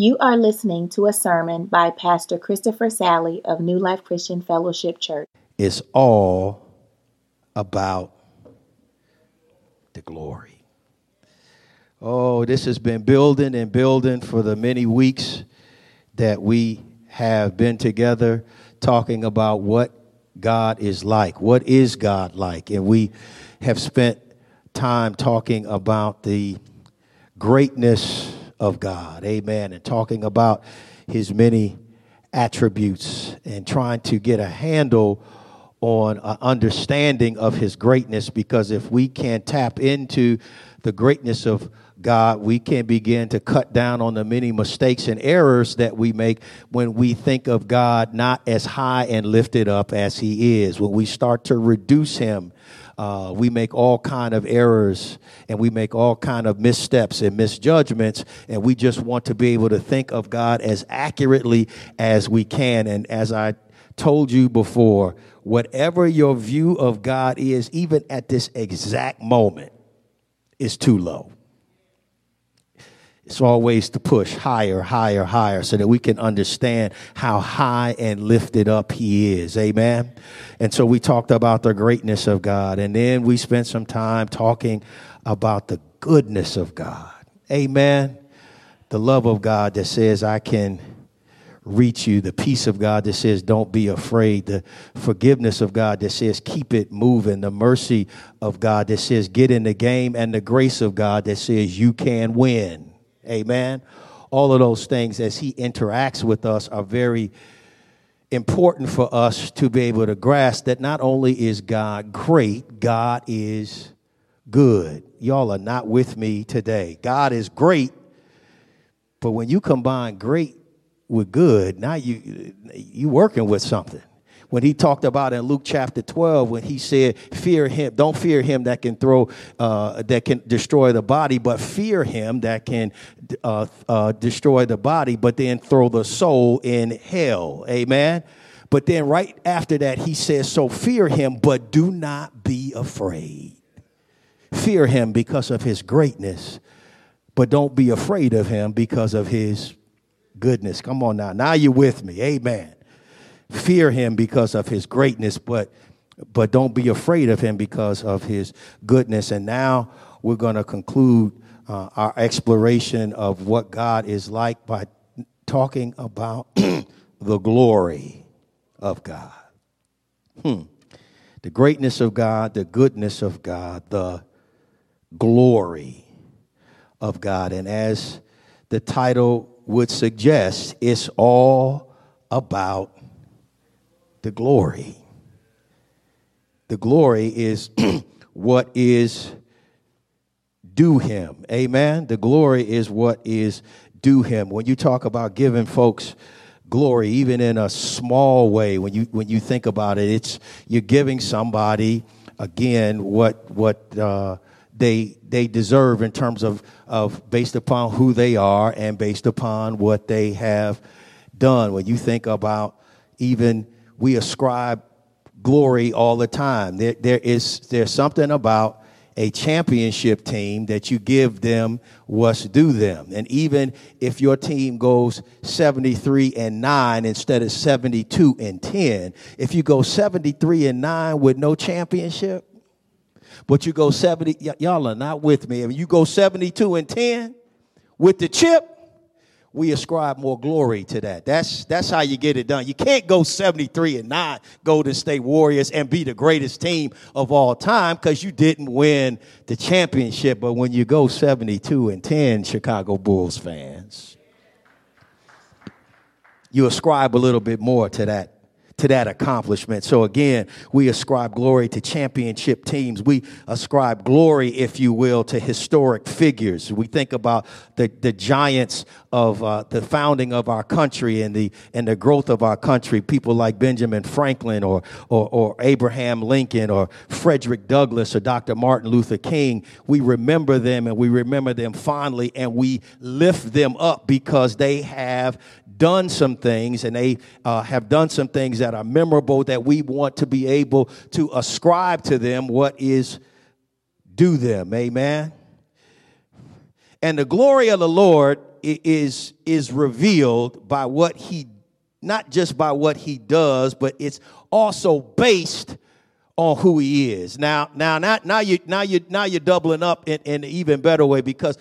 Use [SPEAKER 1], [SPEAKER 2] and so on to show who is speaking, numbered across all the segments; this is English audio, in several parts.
[SPEAKER 1] You are listening to a sermon by Pastor Christopher Sally of New Life Christian Fellowship Church.
[SPEAKER 2] It's all about the glory. Oh, this has been building and building for the many weeks that we have been together talking about what God is like. What is God like? And we have spent time talking about the greatness of God. Amen. And talking about his many attributes and trying to get a handle on an understanding of his greatness because if we can tap into the greatness of God, we can begin to cut down on the many mistakes and errors that we make when we think of God not as high and lifted up as he is. When we start to reduce him uh, we make all kind of errors and we make all kind of missteps and misjudgments and we just want to be able to think of god as accurately as we can. And as i told you before whatever your view of god is even at this exact moment is too low it's always to push higher, higher, higher so that we can understand how high and lifted up He is. Amen. And so we talked about the greatness of God, and then we spent some time talking about the goodness of God. Amen. The love of God that says, I can reach you, the peace of God that says, don't be afraid, the forgiveness of God that says, keep it moving, the mercy of God that says, get in the game, and the grace of God that says, you can win. Amen. All of those things as he interacts with us are very important for us to be able to grasp that not only is God great, God is good. Y'all are not with me today. God is great, but when you combine great with good, now you you working with something when he talked about in Luke chapter 12, when he said, Fear him, don't fear him that can throw, uh, that can destroy the body, but fear him that can uh, uh, destroy the body, but then throw the soul in hell. Amen. But then right after that, he says, So fear him, but do not be afraid. Fear him because of his greatness, but don't be afraid of him because of his goodness. Come on now. Now you're with me. Amen fear him because of his greatness, but but don't be afraid of him because of his goodness. And now we're going to conclude uh, our exploration of what God is like by talking about the glory of God. Hmm. The greatness of God, the goodness of God, the glory of God. And as the title would suggest, it's all about the glory. The glory is what is due him. Amen. The glory is what is due him. When you talk about giving folks glory, even in a small way, when you when you think about it, it's you're giving somebody again what what uh, they they deserve in terms of of based upon who they are and based upon what they have done. When you think about even we ascribe glory all the time. There, there is there's something about a championship team that you give them what's due them. And even if your team goes 73 and 9 instead of 72 and 10, if you go 73 and 9 with no championship, but you go 70, y- y'all are not with me. If you go 72 and 10 with the chip, we ascribe more glory to that. That's that's how you get it done. You can't go 73 and 9 Golden State Warriors and be the greatest team of all time because you didn't win the championship. But when you go 72 and 10, Chicago Bulls fans, you ascribe a little bit more to that to that accomplishment. So again, we ascribe glory to championship teams. We ascribe glory, if you will, to historic figures. We think about the, the giants of uh, the founding of our country and the and the growth of our country. People like Benjamin Franklin or, or or Abraham Lincoln or Frederick Douglass or Dr. Martin Luther King. We remember them and we remember them fondly and we lift them up because they have done some things and they uh, have done some things that are memorable that we want to be able to ascribe to them what is due them. Amen. And the glory of the Lord is, is revealed by what he, not just by what he does, but it's also based on who he is. Now, now, now, now you, now you, now you're doubling up in, in an even better way because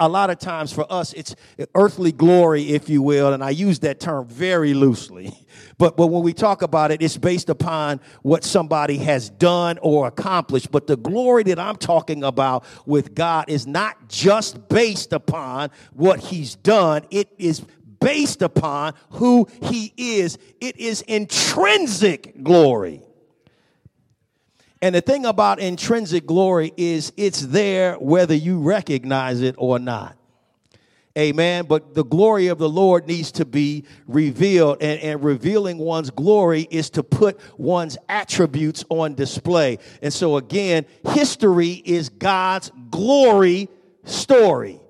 [SPEAKER 2] a lot of times for us it's earthly glory, if you will, and I use that term very loosely. But but when we talk about it, it's based upon what somebody has done or accomplished. But the glory that I'm talking about with God is not just based upon what He's done. It is based upon who He is. It is intrinsic glory. And the thing about intrinsic glory is it's there whether you recognize it or not. Amen. But the glory of the Lord needs to be revealed, and, and, revealing one's glory is to put one's attributes on display. And so, again, history is God's glory story.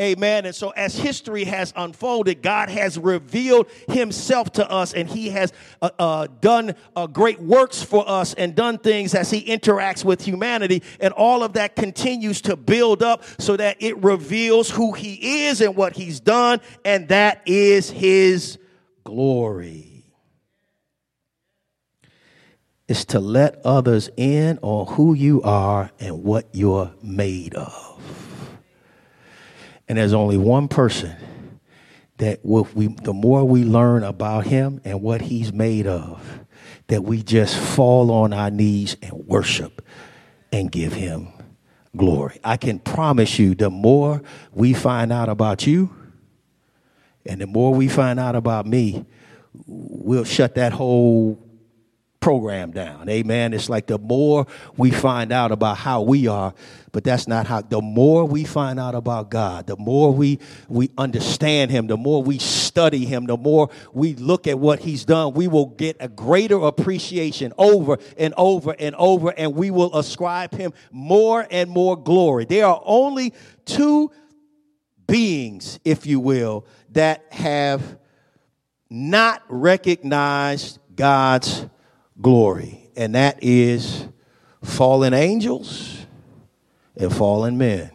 [SPEAKER 2] Amen. And so, as history has unfolded, God has revealed Himself to us, and He has uh, uh, done uh, great works for us and done things as He interacts with humanity. And all of that continues to build up so that it reveals who He is and what He's done, and that is His glory. It's to let others in on who you are and what you're made of. And there's only one person that we, the more we learn about him and what he's made of, that we just fall on our knees and worship and give him glory. I can promise you, the more we find out about you and the more we find out about me, we'll shut that whole program down. Amen. It's like the more we find out about how we are, but that's not how the more we find out about God, the more we we understand him, the more we study him, the more we look at what he's done, we will get a greater appreciation over and over and over and we will ascribe him more and more glory. There are only two beings, if you will, that have not recognized God's glory, and that is fallen angels and fallen men.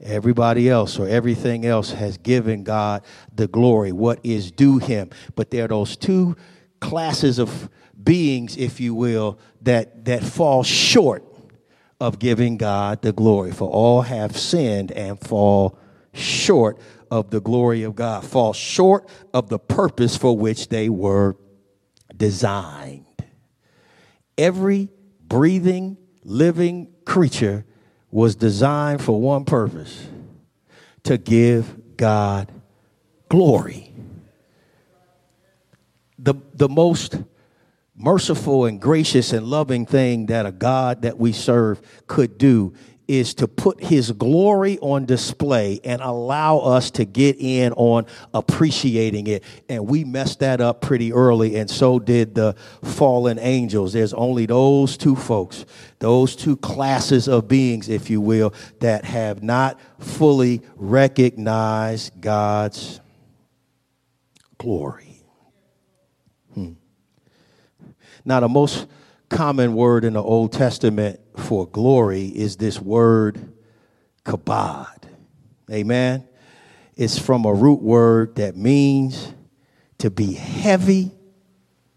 [SPEAKER 2] Everybody else or everything else has given God the glory, what is due him. But there are those two classes of beings, if you will, that, that fall short of giving God the glory. For all have sinned and fall short of the glory of God, fall short of the purpose for which they were designed. Every breathing, living creature was designed for one purpose to give God glory. The, the most merciful and gracious and loving thing that a God that we serve could do is to put his glory on display and allow us to get in on appreciating it. And we messed that up pretty early, and so did the fallen angels. There's only those two folks, those two classes of beings, if you will, that have not fully recognized God's glory. Hmm. Now, the most common word in the Old Testament for glory is this word kabod. Amen. It's from a root word that means to be heavy.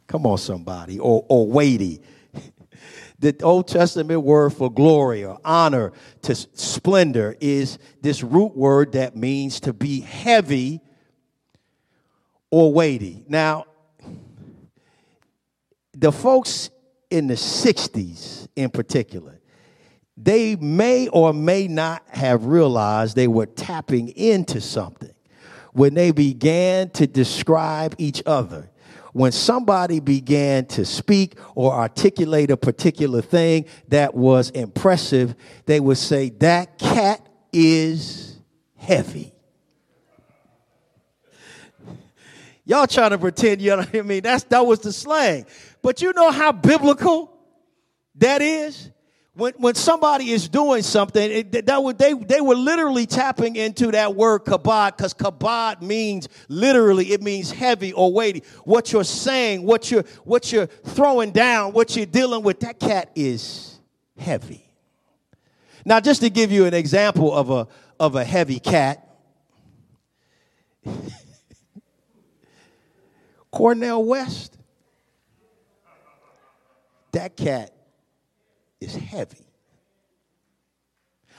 [SPEAKER 2] Come on, somebody, or, or weighty. the Old Testament word for glory or honor to splendor is this root word that means to be heavy or weighty. Now, the folks in the 60s in particular, they may or may not have realized they were tapping into something when they began to describe each other. When somebody began to speak or articulate a particular thing that was impressive, they would say, That cat is heavy. Y'all trying to pretend you know what I mean? That's that was the slang. But you know how biblical that is? When, when somebody is doing something, it, that would, they, they were literally tapping into that word kabod because kabod means literally, it means heavy or weighty. What you're saying, what you're, what you're throwing down, what you're dealing with, that cat is heavy. Now, just to give you an example of a, of a heavy cat, Cornel West, that cat is heavy.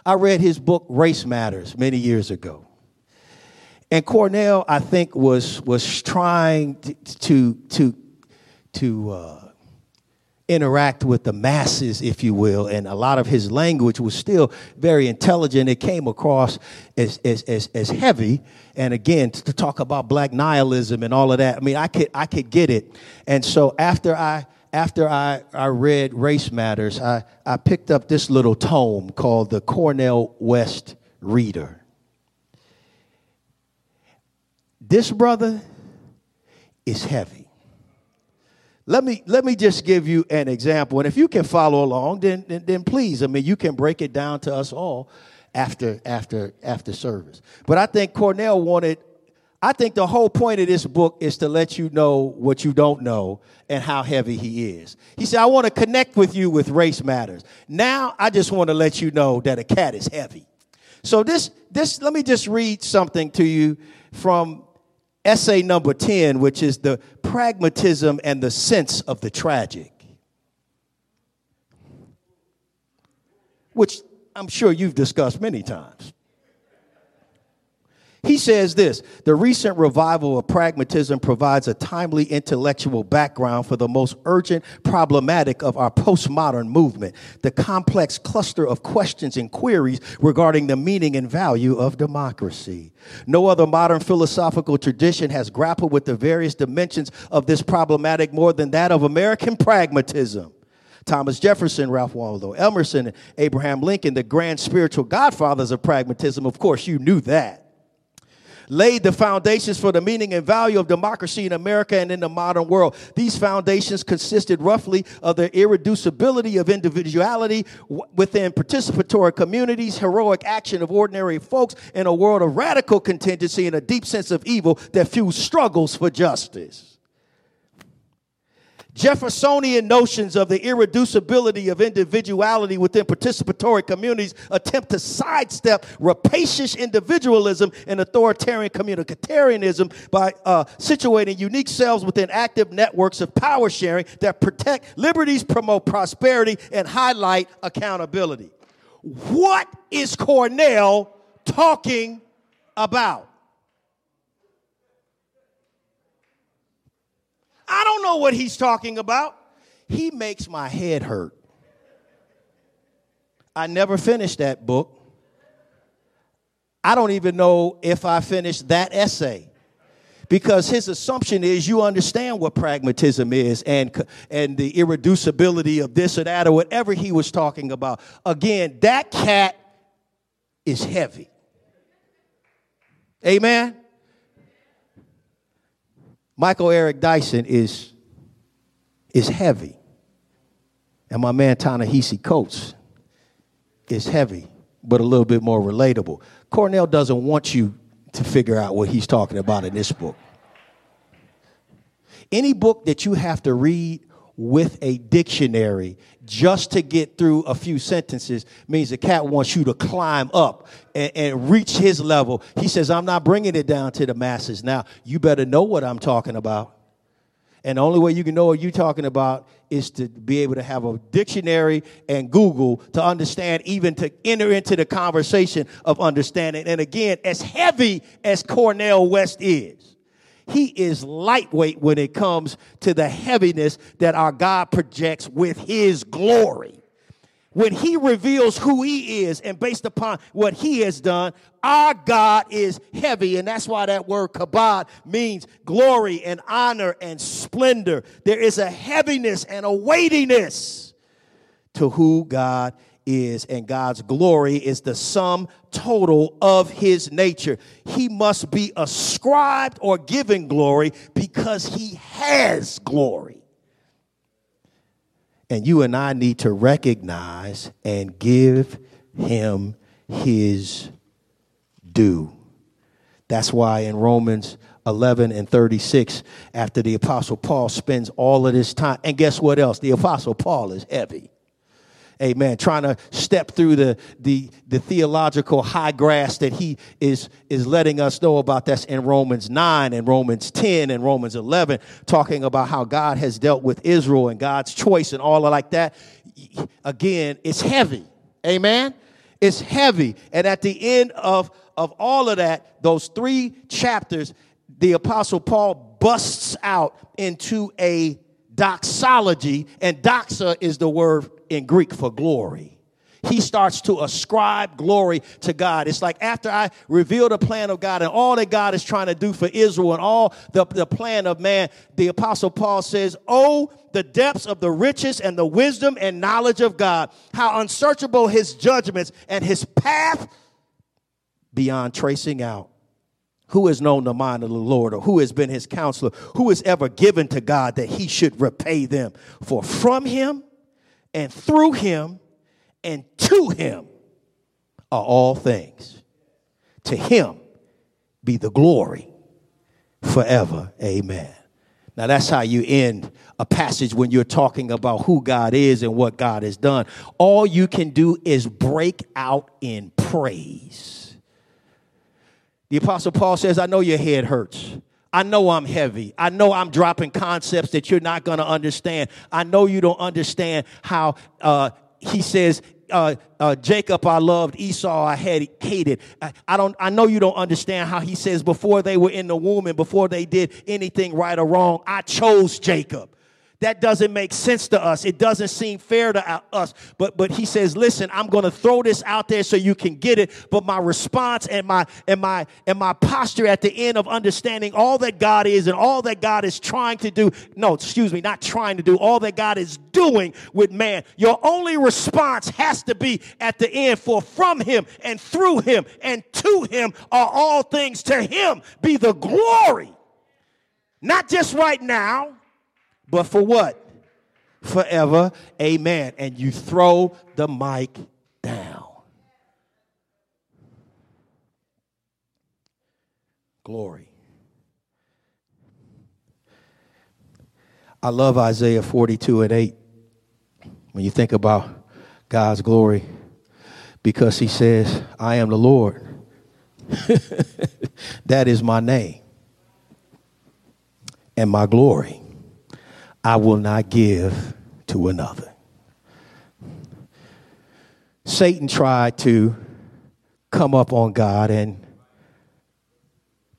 [SPEAKER 2] I read his book, Race Matters, many years ago. And Cornel, I think, was, was trying to, to, to, uh, interact with the masses, if you will, and a lot of his language was still very intelligent. It came across as, as, as, as heavy. And again, to talk about black nihilism and all of that, I mean, I could, I could get it. And so after I, after I, I read Race Matters, I, I picked up this little tome called the Cornel West Reader. This brother is heavy. Let me, let me just give you an example. And if you can follow along, then, then, then please, I mean, you can break it down to us all after, after, after service. But I think Cornel wanted, I think the whole point of this book is to let you know what you don't know and how heavy he is. He said, I want to connect with you with race matters. Now I just want to let you know that a cat is heavy. So this, this, let me just read something to you from essay number 10, which is the pragmatism and the sense of the tragic, which I'm sure you've discussed many times. He says this the recent revival of pragmatism provides a timely intellectual background for the most urgent problematic of our postmodern movement the complex cluster of questions and queries regarding the meaning and value of democracy. No other modern philosophical tradition has grappled with the various dimensions of this problematic more than that of American pragmatism. Thomas Jefferson, Ralph Waldo Emerson, Abraham Lincoln, the grand spiritual godfathers of pragmatism, of course, you knew that laid the foundations for the meaning and value of democracy in America and in the modern world. These foundations consisted roughly of the irreducibility of individuality within participatory communities, heroic action of ordinary folks in a world of radical contingency and a deep sense of evil that fuels struggles for justice. Jeffersonian notions of the irreducibility of individuality within participatory communities attempt to sidestep rapacious individualism and authoritarian communitarianism by uh, situating unique selves within active networks of power sharing that protect liberties, promote prosperity, and highlight accountability. What is Cornel talking about? I don't know what he's talking about. He makes my head hurt. I never finished that book. I don't even know if I finished that essay because his assumption is you understand what pragmatism is and, and the irreducibility of this or that or whatever he was talking about. Again, that cat is heavy. Amen? Michael Eric Dyson is, is heavy. And my man Ta-Nehisi Coates is heavy, but a little bit more relatable. Cornel doesn't want you to figure out what he's talking about in this book. Any book that you have to read with a dictionary just to get through a few sentences means the cat wants you to climb up and, and, reach his level. He says, I'm not bringing it down to the masses. Now, you better know what I'm talking about. And the only way you can know what you're talking about is to be able to have a dictionary and Google to understand, even to enter into the conversation of understanding. And again, as heavy as Cornel West is, he is lightweight when it comes to the heaviness that our God projects with his glory. When he reveals who he is and based upon what he has done, our God is heavy. And that's why that word kabod means glory and honor and splendor. There is a heaviness and a weightiness to who God is, and God's glory is the sum total of his nature. He must be ascribed or given glory because he has glory. And you and I need to recognize and give him his due. That's why in Romans 11 and 36, after the Apostle Paul spends all of this time, and guess what else? The Apostle Paul is heavy. Amen. Trying to step through the, the, the theological high grass that he is, is letting us know about. That's in Romans 9 and Romans 10 and Romans 11, talking about how God has dealt with Israel and God's choice and all of like that. Again, it's heavy. Amen. It's heavy. And at the end of, of all of that, those three chapters, the apostle Paul busts out into a doxology, and doxa is the word in Greek for glory. He starts to ascribe glory to God. It's like after I reveal the plan of God and all that God is trying to do for Israel and all the, the plan of man, the apostle Paul says, Oh, the depths of the riches and the wisdom and knowledge of God, how unsearchable his judgments and his path beyond tracing out. Who has known the mind of the Lord, or who has been his counselor? Who has ever given to God that he should repay them? For from him and through him and to him are all things. To him be the glory forever. Amen. Now, that's how you end a passage when you're talking about who God is and what God has done. All you can do is break out in praise. The Apostle Paul says, I know your head hurts. I know I'm heavy. I know I'm dropping concepts that you're not going to understand. I know you don't understand how uh, he says, uh, uh, Jacob I loved, Esau I had hated. I, I, don't. I know you don't understand how he says before they were in the womb and before they did anything right or wrong, I chose Jacob. That doesn't make sense to us. It doesn't seem fair to us. But but he says, "Listen, I'm going to throw this out there so you can get it, but my response and my and my and my posture at the end of understanding all that God is and all that God is trying to do, no, excuse me, not trying to do, all that God is doing with man. Your only response has to be at the end for from him and through him and to him are all things to him be the glory. Not just right now, but for what? Forever. Amen. And you throw the mic down. Glory. I love Isaiah 42 and 8 when you think about God's glory because he says, I am the Lord. that is my name and my glory. I will not give to another. Satan tried to come up on God and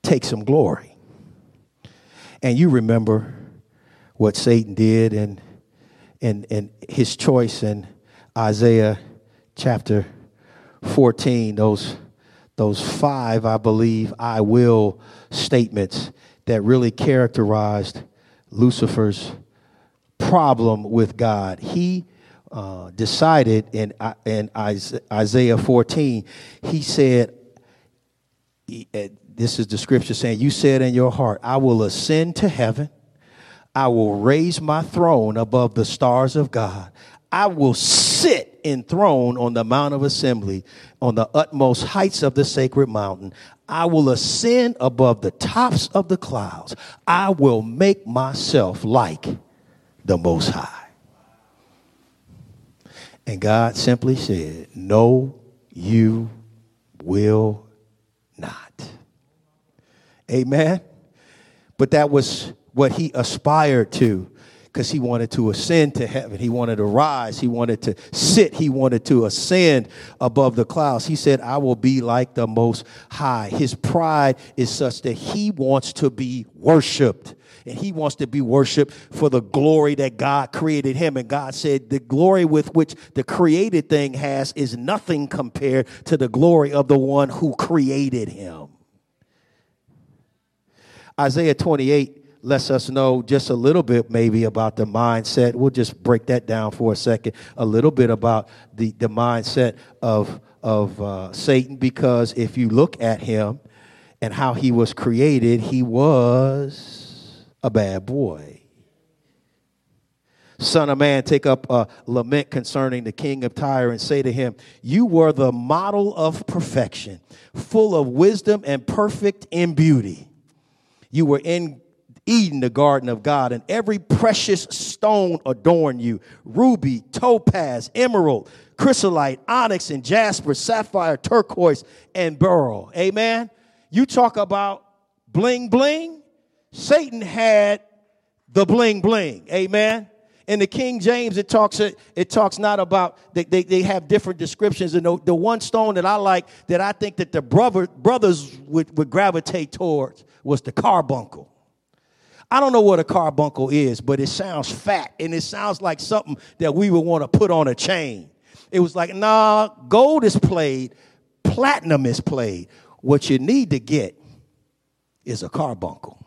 [SPEAKER 2] take some glory. And you remember what Satan did and, and, and his choice in Isaiah chapter 14, those, those five, I believe, I will statements that really characterized Lucifer's problem with God. He uh, decided in, uh, in Isaiah 14, he said, uh, this is the scripture saying, You said in your heart, I will ascend to heaven, I will raise my throne above the stars of God, I will sit enthroned on the Mount of Assembly, on the utmost heights of the sacred mountain. I will ascend above the tops of the clouds. I will make myself like the Most High. And God simply said, No, you will not. Amen. But that was what he aspired to because he wanted to ascend to heaven. He wanted to rise. He wanted to sit. He wanted to ascend above the clouds. He said, I will be like the Most High. His pride is such that he wants to be worshiped and he wants to be worshiped for the glory that God created him. And God said, The glory with which the created thing has is nothing compared to the glory of the one who created him. Isaiah 28 lets us know just a little bit maybe about the mindset. We'll just break that down for a second. A little bit about the, the mindset of, of uh, Satan, because if you look at him and how he was created, he was a bad boy. Son of man, take up a lament concerning the king of Tyre and say to him, You were the model of perfection, full of wisdom and perfect in beauty. You were in Eden, the garden of God, and every precious stone adorn you ruby, topaz, emerald, chrysolite, onyx, and jasper, sapphire, turquoise, and beryl. Amen. You talk about bling bling. Satan had the bling bling. Amen. In the King James, it talks it talks not about they, they, they have different descriptions. And the, the one stone that I like that I think that the brother, brothers would, would gravitate towards was the carbuncle. I don't know what a carbuncle is, but it sounds fat and it sounds like something that we would want to put on a chain. It was like, nah, gold is played, platinum is played. What you need to get is a carbuncle.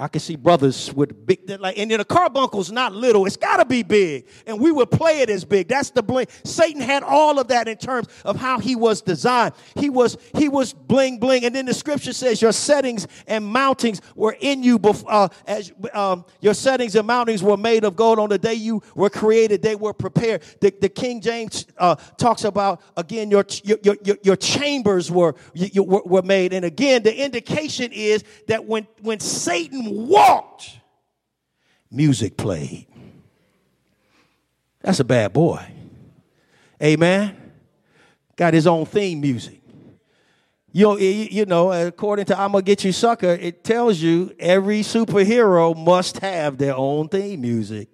[SPEAKER 2] I can see brothers with big, like, and then a carbuncle's not little, it's got to be big. And we would play it as big. That's the bling. Satan had all of that in terms of how he was designed. He was, he was bling bling. And then the scripture says your settings and mountings were in you, before, uh, as um, your settings and mountings were made of gold on the day you were created, they were prepared. The, the King James uh, talks about, again, your, your, your, your chambers were, you, were, were made. And again, the indication is that when, when Satan walked, music played. That's a bad boy. Amen. Got his own theme music. You know, you know, according to I'm gonna get you sucker, it tells you every superhero must have their own theme music.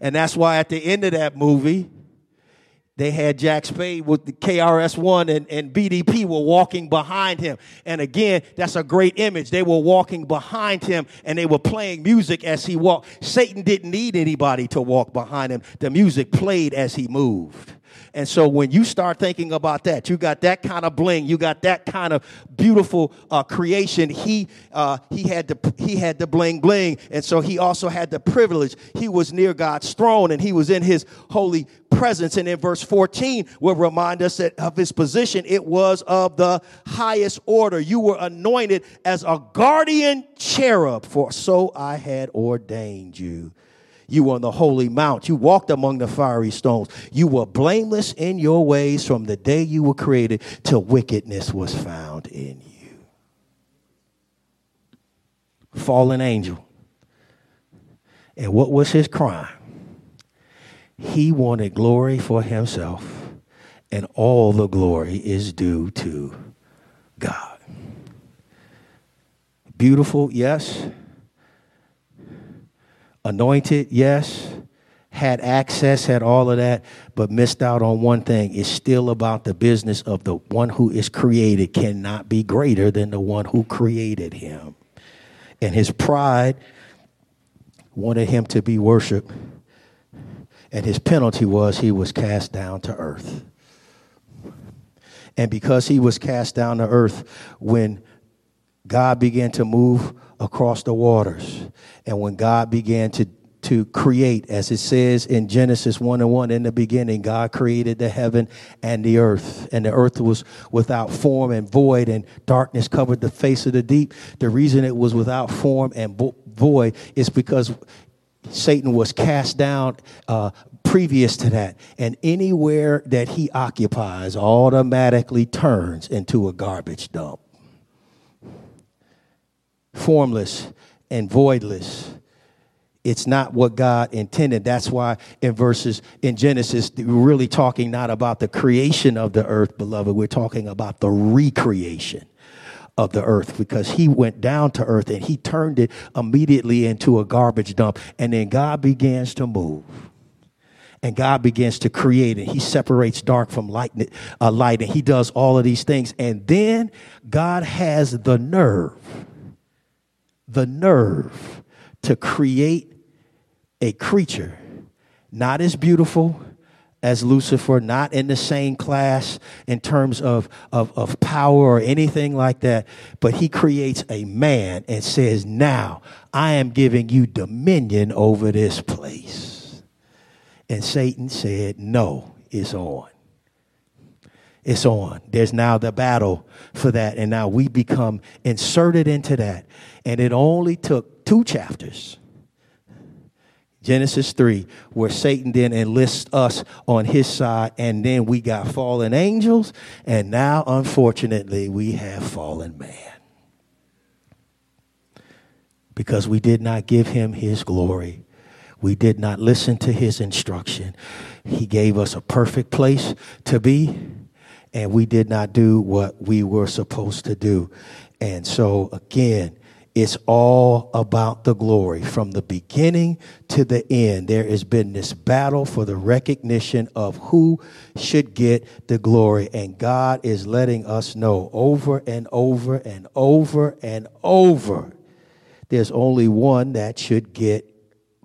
[SPEAKER 2] And that's why at the end of that movie, they had Jack Spade with the KRS-One and, and BDP were walking behind him. And again, that's a great image. They were walking behind him and they were playing music as he walked. Satan didn't need anybody to walk behind him. The music played as he moved. And so when you start thinking about that, you got that kind of bling, you got that kind of beautiful uh, creation. He uh, he had the he had the bling bling, and so he also had the privilege. He was near God's throne, and he was in His holy presence. And in verse 14 will remind us that of his position, it was of the highest order. You were anointed as a guardian cherub, for so I had ordained you. You were on the holy mount. You walked among the fiery stones. You were blameless in your ways from the day you were created till wickedness was found in you. Fallen angel. And what was his crime? He wanted glory for himself, and all the glory is due to God. Beautiful, yes anointed, yes, had access, had all of that, but missed out on one thing. It's still about the business of the one who is created cannot be greater than the one who created him. And his pride wanted him to be worshiped, and his penalty was he was cast down to earth. And because he was cast down to earth, when God began to move across the waters. And when God began to to create, as it says in Genesis 1 and 1, in the beginning, God created the heaven and the earth. And the earth was without form and void, and darkness covered the face of the deep. The reason it was without form and void is because Satan was cast down uh, previous to that. And anywhere that he occupies automatically turns into a garbage dump formless and voidless. It's not what God intended. That's why in verses in Genesis, we're really talking not about the creation of the earth, beloved. We're talking about the recreation of the earth because he went down to earth and he turned it immediately into a garbage dump. And then God begins to move and God begins to create and he separates dark from light, uh, light and he does all of these things. And then God has the nerve the nerve to create a creature not as beautiful as Lucifer, not in the same class in terms of, of, of power or anything like that, but he creates a man and says, Now I am giving you dominion over this place. And Satan said, No, it's on. It's on. There's now the battle for that. And now we become inserted into that. And it only took two chapters. Genesis 3, where Satan then enlists us on his side, and then we got fallen angels, and now, unfortunately, we have fallen man. because we did not give him his glory. We did not listen to his instruction. He gave us a perfect place to be, and we did not do what we were supposed to do. And so, again, it's all about the glory. From the beginning to the end, there has been this battle for the recognition of who should get the glory. And God is letting us know over and over and over and over there's only one that should get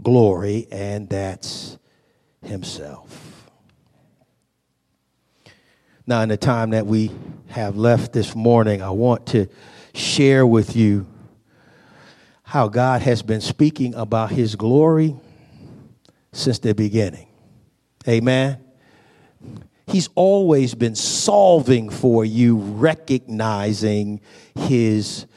[SPEAKER 2] glory, and that's Himself. Now, in the time that we have left this morning, I want to share with you how God has been speaking about His glory since the beginning. Amen. He's always been solving for you, recognizing His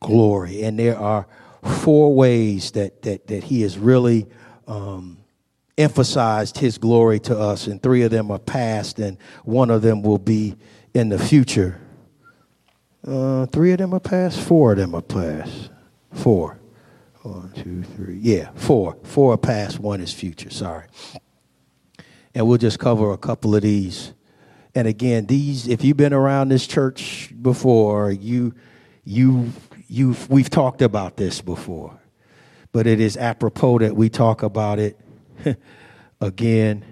[SPEAKER 2] glory. And there are four ways that, that, that he is really um, emphasized his glory to us, and three of them are past, and one of them will be in the future. Uh, three of them are past, four of them are past. Four. One, two, three. Yeah, four. Four are past, one is future. Sorry. And we'll just cover a couple of these. And again, these, if you've been around this church before, you you You've, we've talked about this before, but it is apropos that we talk about it again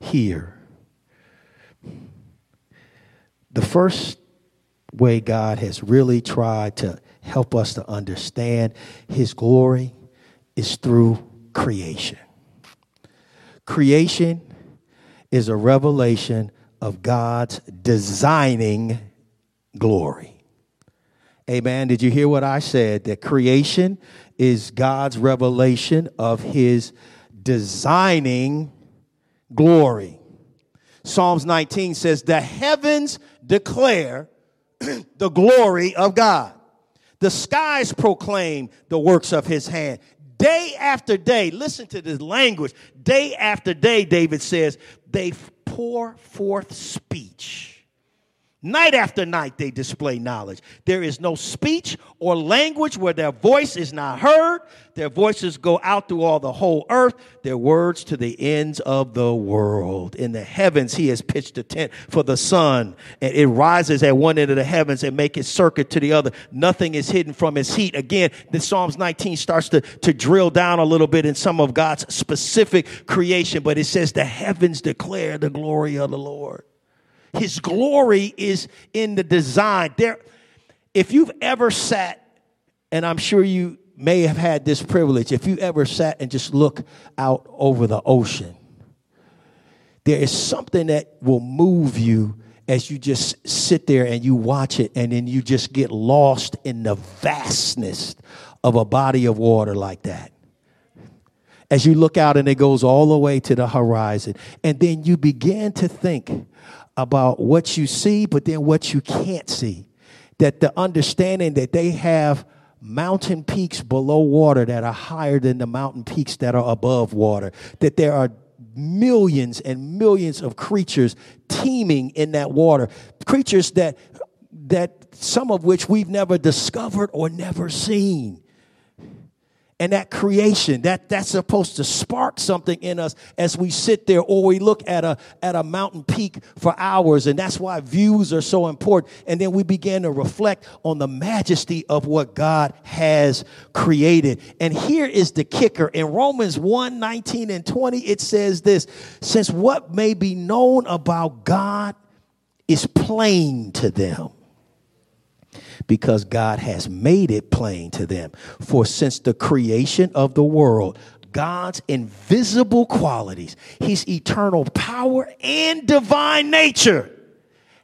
[SPEAKER 2] here. The first way God has really tried to help us to understand His glory is through creation. Creation is a revelation of God's designing glory. Amen. Did you hear what I said? That creation is God's revelation of his designing glory. Psalms 19 says, The heavens declare the glory of God. The skies proclaim the works of his hand. Day after day, listen to this language. Day after day, David says, they pour forth speech Night after night, they display knowledge. There is no speech or language where their voice is not heard. Their voices go out through all the whole earth, their words to the ends of the world. In the heavens, he has pitched a tent for the sun, and it rises at one end of the heavens and make its circuit to the other. Nothing is hidden from his heat. Again, the Psalms 19 starts to, to drill down a little bit in some of God's specific creation, but it says the heavens declare the glory of the Lord. His glory is in the design. There, if you've ever sat, and I'm sure you may have had this privilege, if you ever sat and just look out over the ocean, there is something that will move you as you just sit there and you watch it, and then you just get lost in the vastness of a body of water like that. As you look out and it goes all the way to the horizon, and then you begin to think about what you see, but then what you can't see. That the understanding that they have mountain peaks below water that are higher than the mountain peaks that are above water, that there are millions and millions of creatures teeming in that water, creatures that that some of which we've never discovered or never seen and that creation that that's supposed to spark something in us as we sit there or we look at a at a mountain peak for hours. And that's why views are so important. And then we begin to reflect on the majesty of what God has created. And here is the kicker. In Romans 1 19 and 20 it says this since what may be known about God is plain to them because God has made it plain to them. For since the creation of the world, God's invisible qualities, his eternal power and divine nature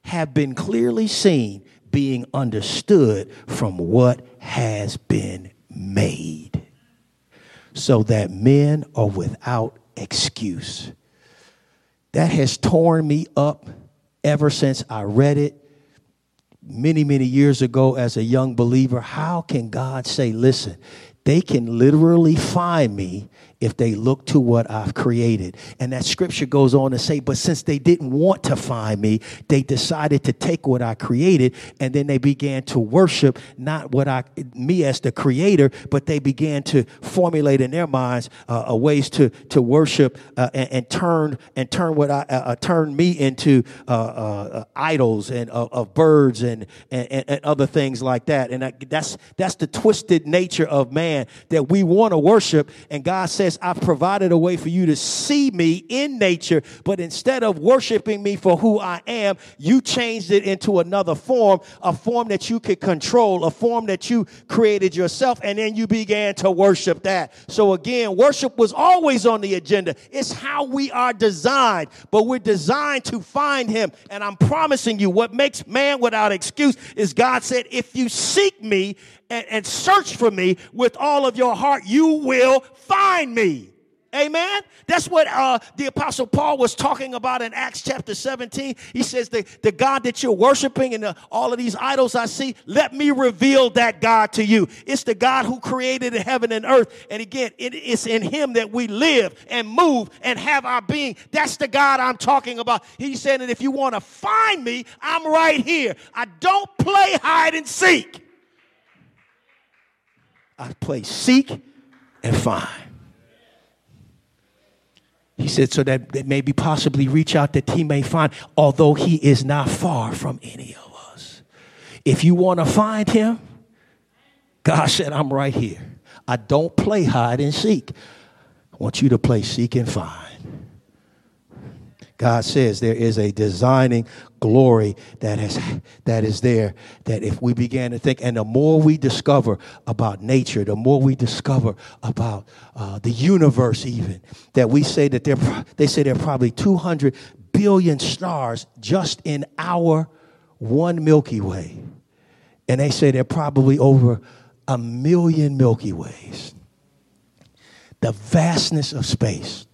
[SPEAKER 2] have been clearly seen, being understood from what has been made, so that men are without excuse. That has torn me up ever since I read it many, many years ago as a young believer, how can God say, listen, they can literally find me if they look to what I've created. And that scripture goes on to say, but since they didn't want to find me, they decided to take what I created and then they began to worship not what I, me as the creator, but they began to formulate in their minds uh, ways to, to worship uh, and, and, turn, and turn what I, uh, uh turn me into uh, uh, idols and of birds and, and, and other things like that. And that's, that's the twisted nature of man that we want to worship. And God says, says, I've provided a way for you to see me in nature, but instead of worshiping me for who I am, you changed it into another form, a form that you could control, a form that you created yourself, and then you began to worship that. So again, worship was always on the agenda. It's how we are designed, but we're designed to find him. And I'm promising you, what makes man without excuse is God said, if you seek me and, and search for me with all of your heart, you will find me. Amen. That's what uh, the Apostle Paul was talking about in Acts chapter 17. He says, The, the God that you're worshiping and the, all of these idols I see, let me reveal that God to you. It's the God who created heaven and earth. And again, it is in Him that we live and move and have our being. That's the God I'm talking about. He said that if you want to find me, I'm right here. I don't play hide and seek. I play seek and find. He said, so that, that maybe possibly reach out that he may find, although he is not far from any of us. If you want to find him, God said, I'm right here. I don't play hide and seek. I want you to play seek and find. God says there is a designing glory that is that is there that if we began to think and the more we discover about nature the more we discover about uh, the universe even that we say that there they say there are probably 200 billion stars just in our one milky way. And they say there are probably over a million milky ways. The vastness of space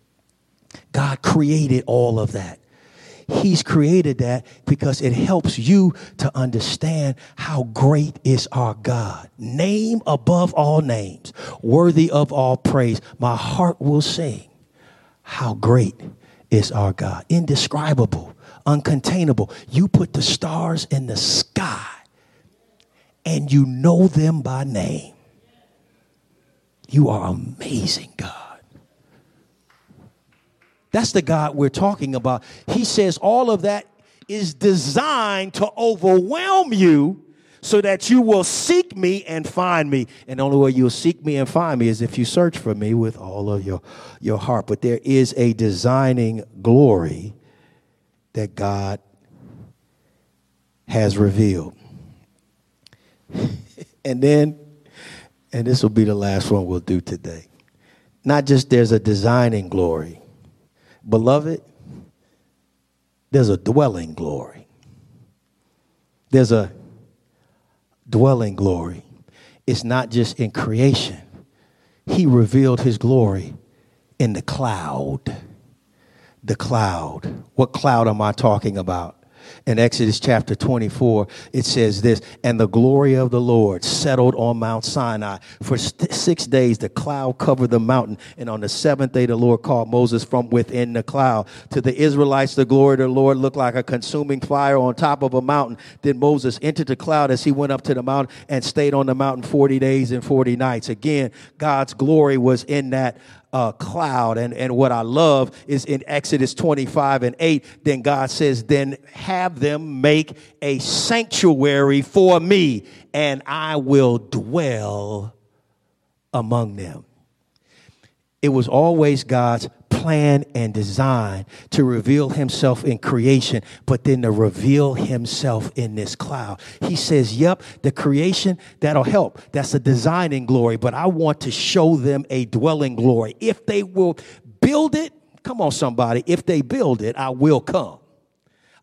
[SPEAKER 2] God created all of that. He's created that because it helps you to understand how great is our God. Name above all names, worthy of all praise. My heart will sing. How great is our God. Indescribable, uncontainable. You put the stars in the sky and you know them by name. You are amazing, God. That's the God we're talking about. He says all of that is designed to overwhelm you so that you will seek me and find me. And the only way you'll seek me and find me is if you search for me with all of your, your heart. But there is a designing glory that God has revealed. and then, and this will be the last one we'll do today. Not just there's a designing glory, Beloved, there's a dwelling glory. There's a dwelling glory. It's not just in creation, He revealed His glory in the cloud. The cloud. What cloud am I talking about? In Exodus chapter 24, it says this, and the glory of the Lord settled on Mount Sinai. For st- six days, the cloud covered the mountain. And on the seventh day, the Lord called Moses from within the cloud. To the Israelites, the glory of the Lord looked like a consuming fire on top of a mountain. Then Moses entered the cloud as he went up to the mountain and stayed on the mountain 40 days and 40 nights. Again, God's glory was in that uh, cloud. And, and what I love is in Exodus 25 and 8, then God says, Then have them make a sanctuary for me, and I will dwell among them. It was always God's plan and design to reveal himself in creation, but then to reveal himself in this cloud. He says, Yep, the creation, that'll help. That's a designing glory, but I want to show them a dwelling glory. If they will build it, come on, somebody, if they build it, I will come.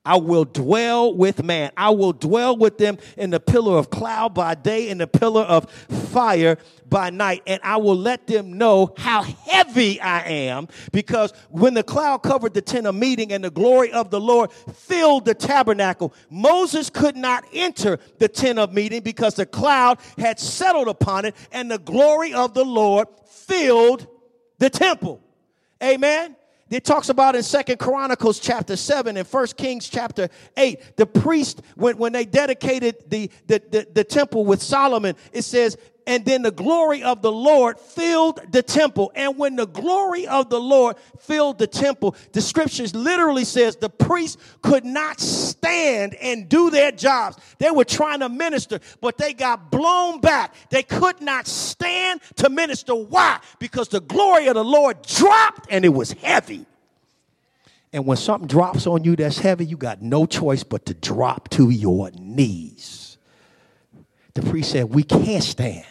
[SPEAKER 2] I will dwell with man. I will dwell with them in the pillar of cloud by day and the pillar of fire by night. And I will let them know how heavy I am because when the cloud covered the tent of meeting and the glory of the Lord filled the tabernacle, Moses could not enter the tent of meeting because the cloud had settled upon it and the glory of the Lord filled the temple. Amen. It talks about in Second Chronicles chapter 7 and First Kings chapter 8. The priest, when, when they dedicated the, the, the, the temple with Solomon, it says, and then the glory of the Lord filled the temple. And when the glory of the Lord filled the temple, the scriptures literally says the priests could not stand and do their jobs. They were trying to minister, but they got blown back. They could not stand to minister. Why? Because the glory of the Lord dropped and it was heavy. And when something drops on you that's heavy, you got no choice but to drop to your knees. The priest said, We can't stand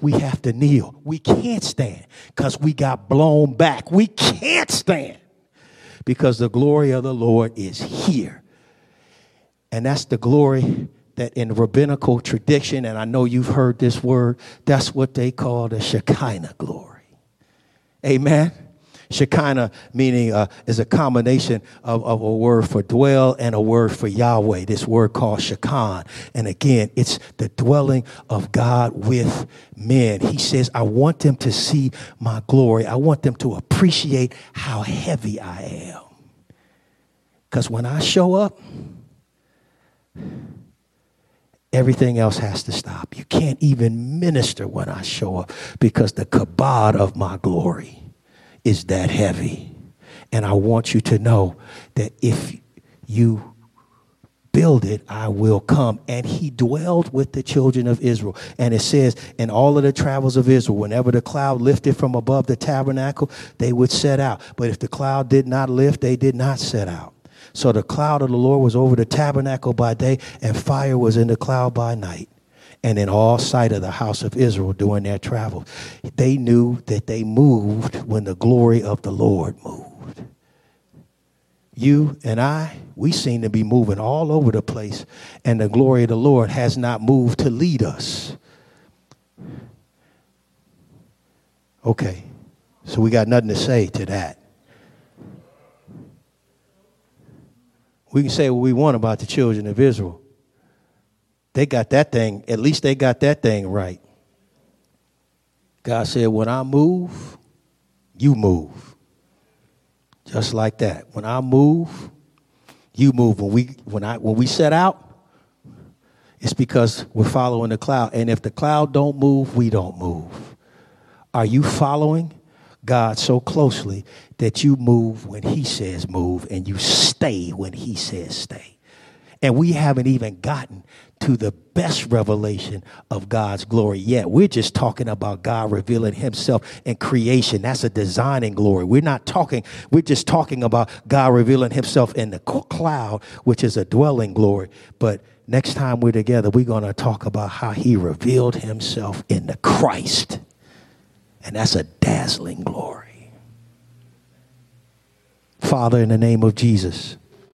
[SPEAKER 2] we have to kneel. We can't stand because we got blown back. We can't stand because the glory of the Lord is here. And that's the glory that in rabbinical tradition, and I know you've heard this word, that's what they call the Shekinah glory. Amen. Shekinah meaning uh, is a combination of, of a word for dwell and a word for Yahweh. This word called Shekinah. And again, it's the dwelling of God with men. He says, I want them to see my glory. I want them to appreciate how heavy I am. Because when I show up, everything else has to stop. You can't even minister when I show up because the kabod of my glory is that heavy. And I want you to know that if you build it, I will come. And he dwelled with the children of Israel. And it says, in all of the travels of Israel, whenever the cloud lifted from above the tabernacle, they would set out. But if the cloud did not lift, they did not set out. So the cloud of the Lord was over the tabernacle by day, and fire was in the cloud by night and in all sight of the house of Israel during their travel. They knew that they moved when the glory of the Lord moved. You and I, we seem to be moving all over the place, and the glory of the Lord has not moved to lead us. Okay, so we got nothing to say to that. We can say what we want about the children of Israel. They got that thing, at least they got that thing right. God said, When I move, you move. Just like that. When I move, you move. When we when I when we set out, it's because we're following the cloud. And if the cloud don't move, we don't move. Are you following God so closely that you move when he says move and you stay when he says stay? And we haven't even gotten to the best revelation of God's glory yet. We're just talking about God revealing himself in creation. That's a designing glory. We're not talking, we're just talking about God revealing himself in the cloud, which is a dwelling glory. But next time we're together, we're going to talk about how he revealed himself in the Christ. And that's a dazzling glory. Father, in the name of Jesus.